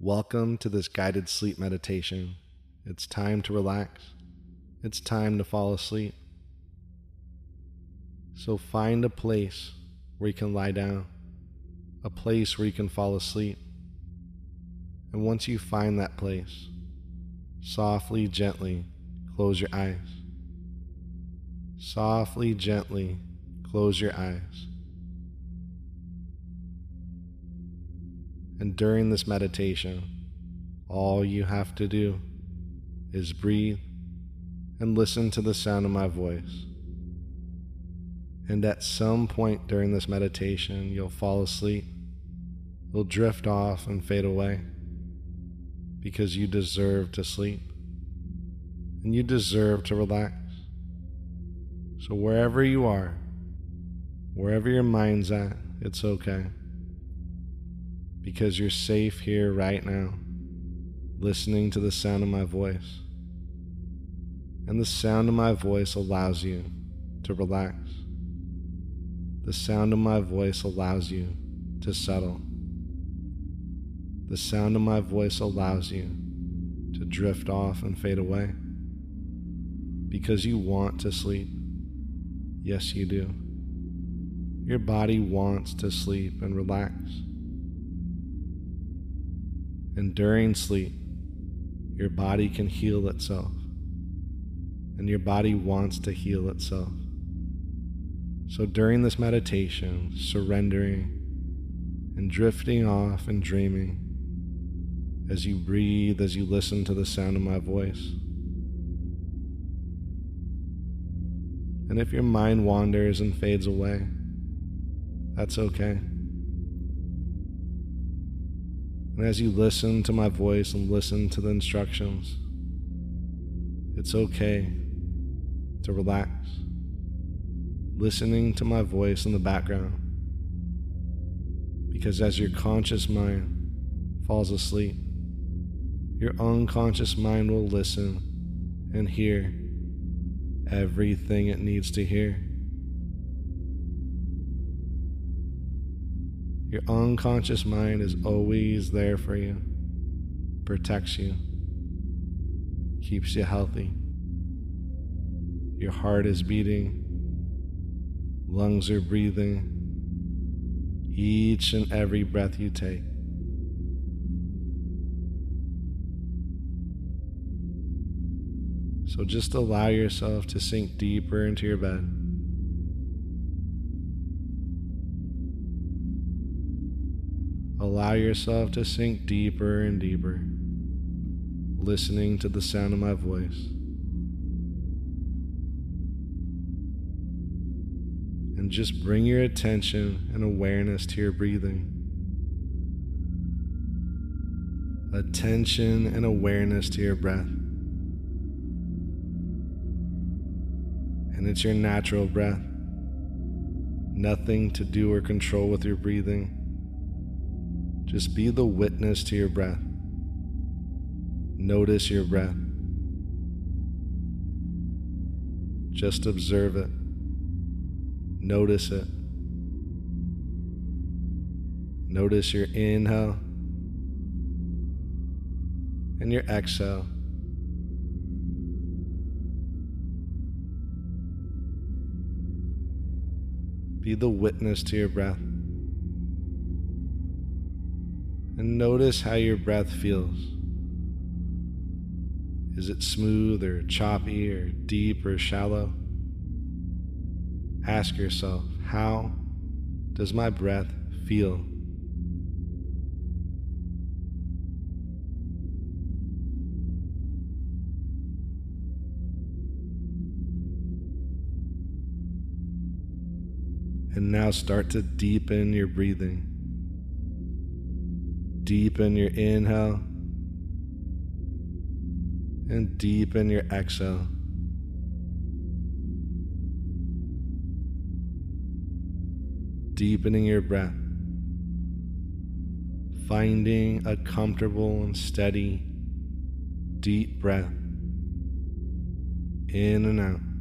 Welcome to this guided sleep meditation. It's time to relax. It's time to fall asleep. So find a place where you can lie down, a place where you can fall asleep. And once you find that place, softly, gently close your eyes. Softly, gently close your eyes. And during this meditation, all you have to do is breathe and listen to the sound of my voice. And at some point during this meditation, you'll fall asleep. You'll drift off and fade away because you deserve to sleep and you deserve to relax. So, wherever you are, wherever your mind's at, it's okay because you're safe here right now, listening to the sound of my voice. And the sound of my voice allows you to relax. The sound of my voice allows you to settle. The sound of my voice allows you to drift off and fade away because you want to sleep. Yes, you do. Your body wants to sleep and relax. And during sleep, your body can heal itself. And your body wants to heal itself. So during this meditation, surrendering and drifting off and dreaming, as you breathe, as you listen to the sound of my voice. And if your mind wanders and fades away, that's okay. And as you listen to my voice and listen to the instructions, it's okay to relax, listening to my voice in the background. Because as your conscious mind falls asleep, your unconscious mind will listen and hear everything it needs to hear. Your unconscious mind is always there for you, protects you, keeps you healthy. Your heart is beating, lungs are breathing, each and every breath you take. So just allow yourself to sink deeper into your bed. Allow yourself to sink deeper and deeper, listening to the sound of my voice. And just bring your attention and awareness to your breathing. Attention and awareness to your breath. And it's your natural breath. Nothing to do or control with your breathing. Just be the witness to your breath. Notice your breath. Just observe it. Notice it. Notice your inhale and your exhale. Be the witness to your breath and notice how your breath feels. Is it smooth or choppy or deep or shallow? Ask yourself, how does my breath feel? And now start to deepen your breathing. Deepen your inhale and deepen your exhale. Deepening your breath, finding a comfortable and steady, deep breath in and out.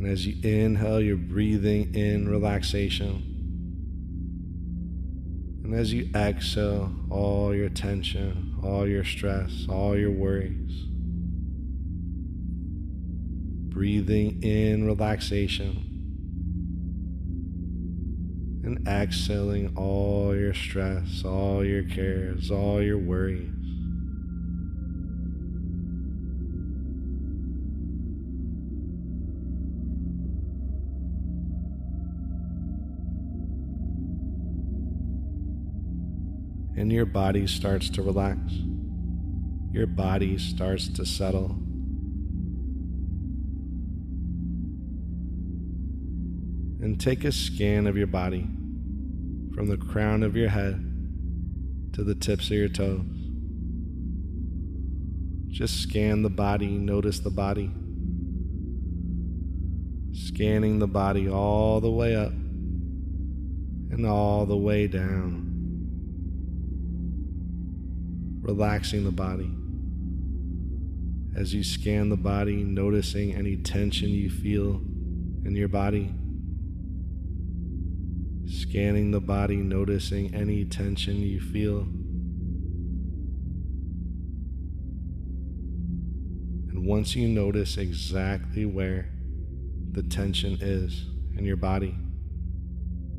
And as you inhale, you're breathing in relaxation. And as you exhale all your tension, all your stress, all your worries, breathing in relaxation and exhaling all your stress, all your cares, all your worries. And your body starts to relax. Your body starts to settle. And take a scan of your body from the crown of your head to the tips of your toes. Just scan the body, notice the body. Scanning the body all the way up and all the way down relaxing the body. As you scan the body, noticing any tension you feel in your body. Scanning the body, noticing any tension you feel. And once you notice exactly where the tension is in your body,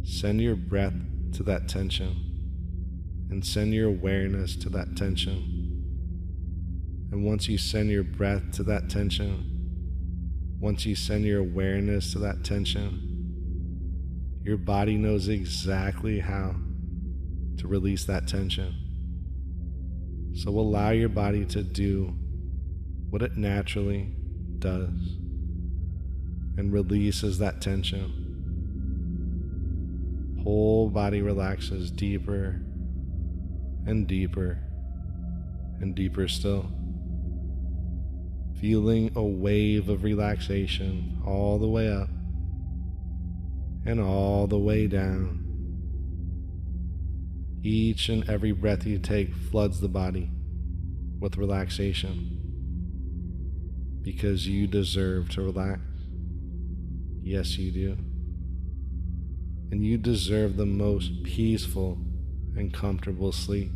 send your breath to that tension and send your awareness to that tension. And once you send your breath to that tension, once you send your awareness to that tension, your body knows exactly how to release that tension. So allow your body to do what it naturally does and releases that tension. Whole body relaxes deeper and deeper and deeper still. Feeling a wave of relaxation all the way up and all the way down. Each and every breath you take floods the body with relaxation because you deserve to relax. Yes, you do. And you deserve the most peaceful and comfortable sleep.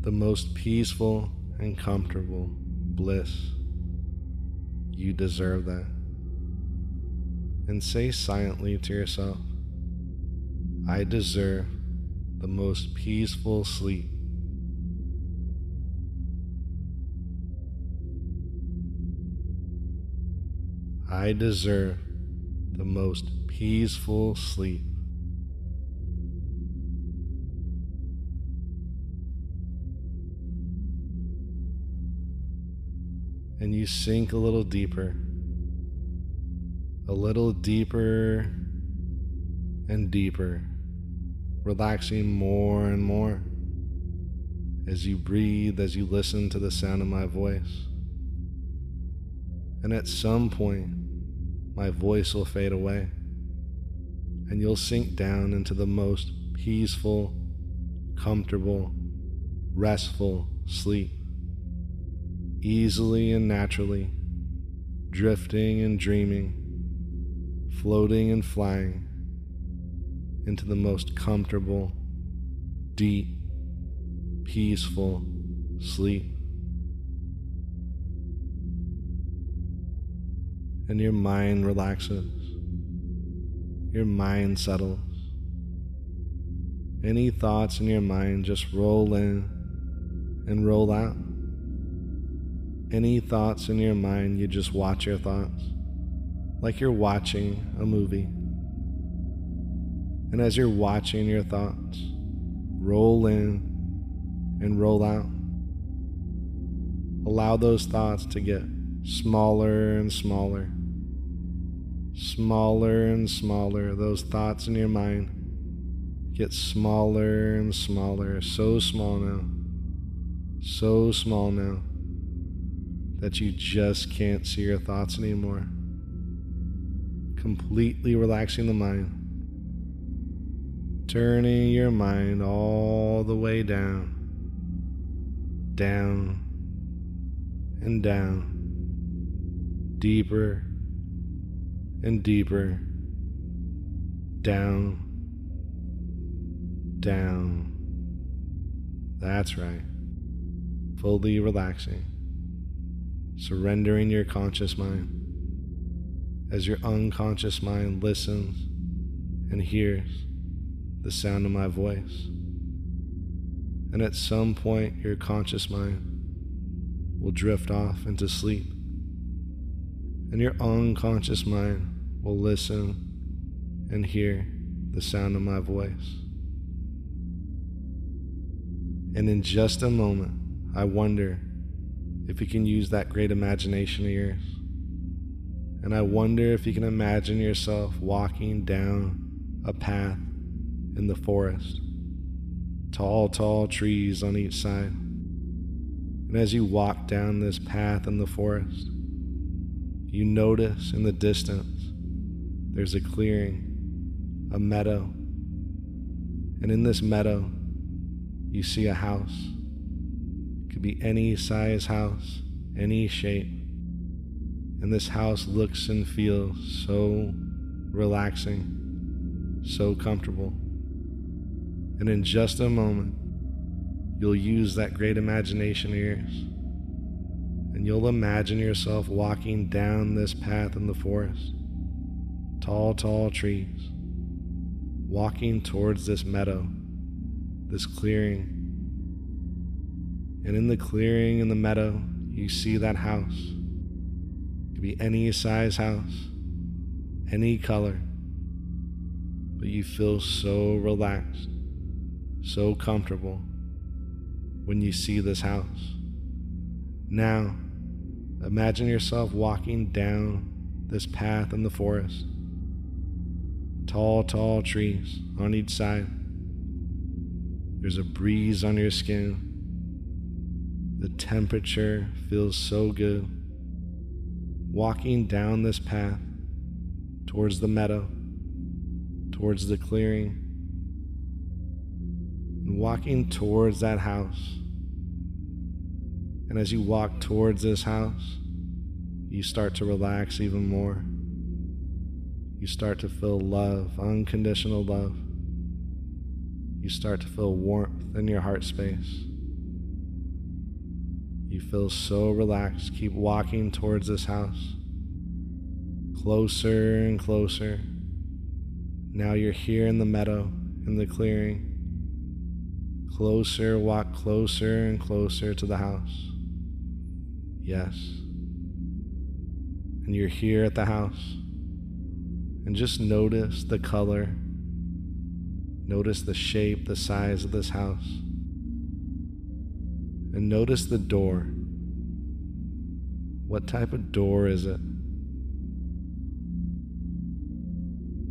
The most peaceful and comfortable bliss. You deserve that. And say silently to yourself, I deserve the most peaceful sleep. I deserve the most peaceful sleep. And you sink a little deeper, a little deeper and deeper, relaxing more and more as you breathe, as you listen to the sound of my voice. And at some point, my voice will fade away, and you'll sink down into the most peaceful, comfortable, restful sleep easily and naturally, drifting and dreaming, floating and flying into the most comfortable, deep, peaceful sleep. And your mind relaxes, your mind settles. Any thoughts in your mind just roll in and roll out any thoughts in your mind, you just watch your thoughts. Like you're watching a movie. And as you're watching your thoughts roll in and roll out, allow those thoughts to get smaller and smaller, Smaller and smaller, those thoughts in your mind get smaller and smaller, so small now, so small now that you just can't see your thoughts anymore. Completely relaxing the mind turning your mind all the way down, down, and down, deeper and deeper, down, down. That's right. Fully relaxing, surrendering your conscious mind as your unconscious mind listens and hears the sound of my voice. And at some point, your conscious mind will drift off into sleep, and your unconscious mind will listen and hear the sound of my voice. And in just a moment, I wonder if you can use that great imagination of yours. And I wonder if you can imagine yourself walking down a path in the forest. Tall, tall trees on each side. And as you walk down this path in the forest, you notice in the distance there's a clearing, a meadow. And in this meadow, you see a house. Could be any size house, any shape. And this house looks and feels so relaxing, so comfortable. And in just a moment, you'll use that great imagination of yours. And you'll imagine yourself walking down this path in the forest. Tall, tall trees. Walking towards this meadow, this clearing. And in the clearing in the meadow, you see that house. It could be any size house, any color. But you feel so relaxed so comfortable when you see this house. Now, imagine yourself walking down this path in the forest. Tall, tall trees on each side. There's a breeze on your skin. The temperature feels so good. Walking down this path towards the meadow, towards the clearing and walking towards that house. And as you walk towards this house, you start to relax even more. You start to feel love, unconditional love. You start to feel warmth in your heart space. You feel so relaxed. Keep walking towards this house. Closer and closer. Now you're here in the meadow, in the clearing. Closer, walk closer and closer to the house. Yes. And you're here at the house. And just notice the color. Notice the shape, the size of this house. And notice the door. What type of door is it?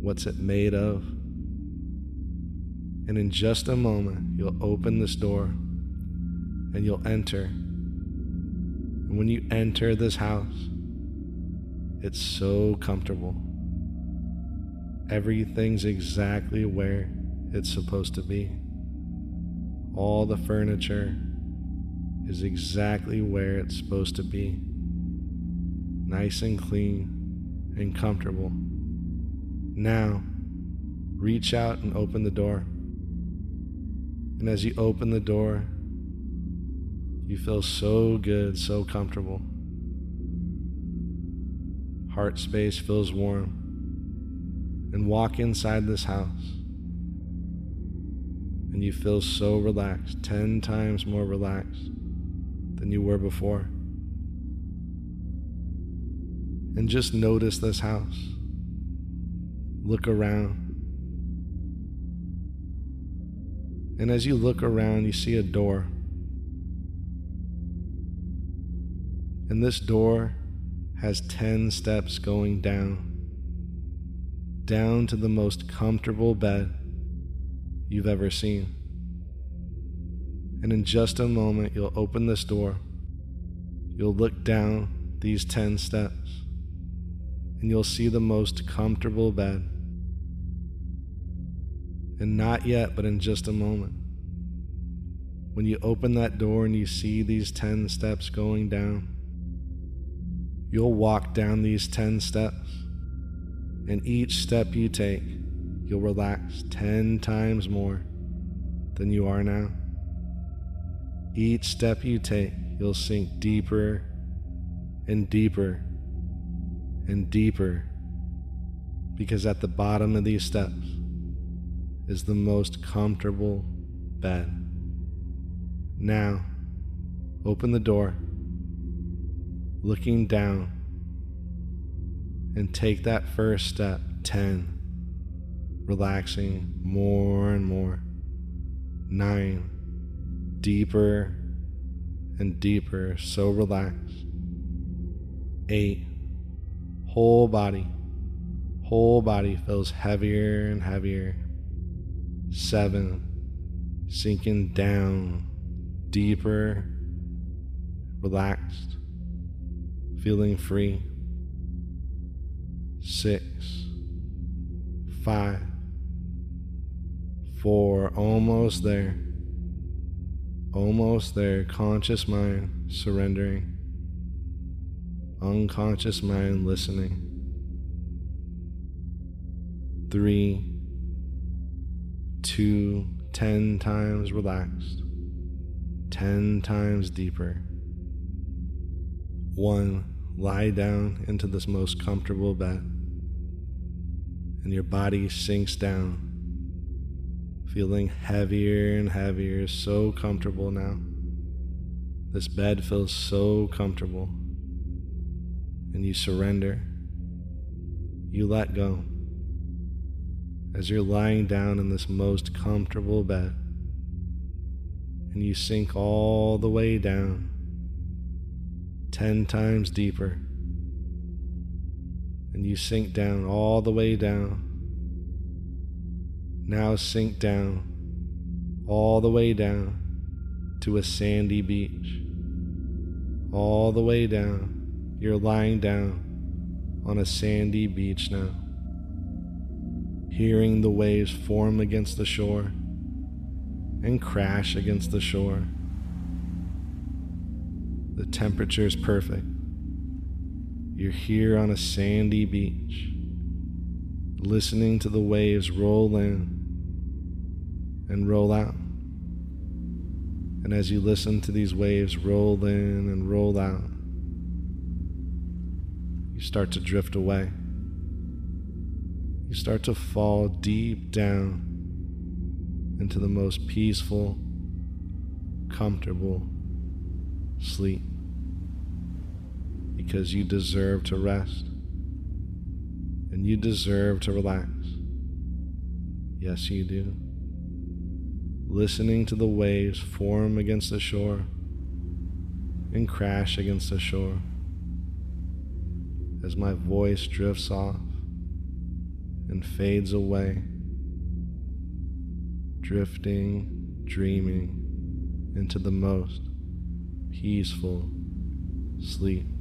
What's it made of? And in just a moment, you'll open this door and you'll enter. And when you enter this house, it's so comfortable. Everything's exactly where it's supposed to be. All the furniture is exactly where it's supposed to be. Nice and clean and comfortable. Now, reach out and open the door. And as you open the door, you feel so good, so comfortable. Heart space feels warm. And walk inside this house. And you feel so relaxed, 10 times more relaxed than you were before. And just notice this house. Look around. And as you look around, you see a door. And this door has 10 steps going down. down to the most comfortable bed you've ever seen. And in just a moment, you'll open this door. You'll look down these 10 steps and you'll see the most comfortable bed. And not yet, but in just a moment. When you open that door and you see these 10 steps going down, you'll walk down these 10 steps. And each step you take, you'll relax 10 times more than you are now. Each step you take, you'll sink deeper and deeper and deeper because at the bottom of these steps is the most comfortable bed. Now, open the door, looking down, and take that first step 10, relaxing more and more. 9, deeper and deeper, so relaxed. 8, whole body, whole body feels heavier and heavier. 7, sinking down deeper, relaxed, feeling free. Six, five, four, almost there. Almost there, conscious mind surrendering, unconscious mind listening. Three, two, ten times relaxed ten times deeper. One, lie down into this most comfortable bed, and your body sinks down, feeling heavier and heavier, so comfortable now. This bed feels so comfortable, and you surrender. You let go as you're lying down in this most comfortable bed and you sink all the way down, 10 times deeper. And you sink down all the way down. Now sink down, all the way down to a sandy beach. All the way down, you're lying down on a sandy beach now, hearing the waves form against the shore and crash against the shore. The temperature is perfect. You're here on a sandy beach, listening to the waves roll in and roll out. And as you listen to these waves roll in and roll out, you start to drift away. You start to fall deep down into the most peaceful, comfortable sleep because you deserve to rest and you deserve to relax. Yes, you do. Listening to the waves form against the shore and crash against the shore as my voice drifts off and fades away drifting, dreaming into the most peaceful sleep.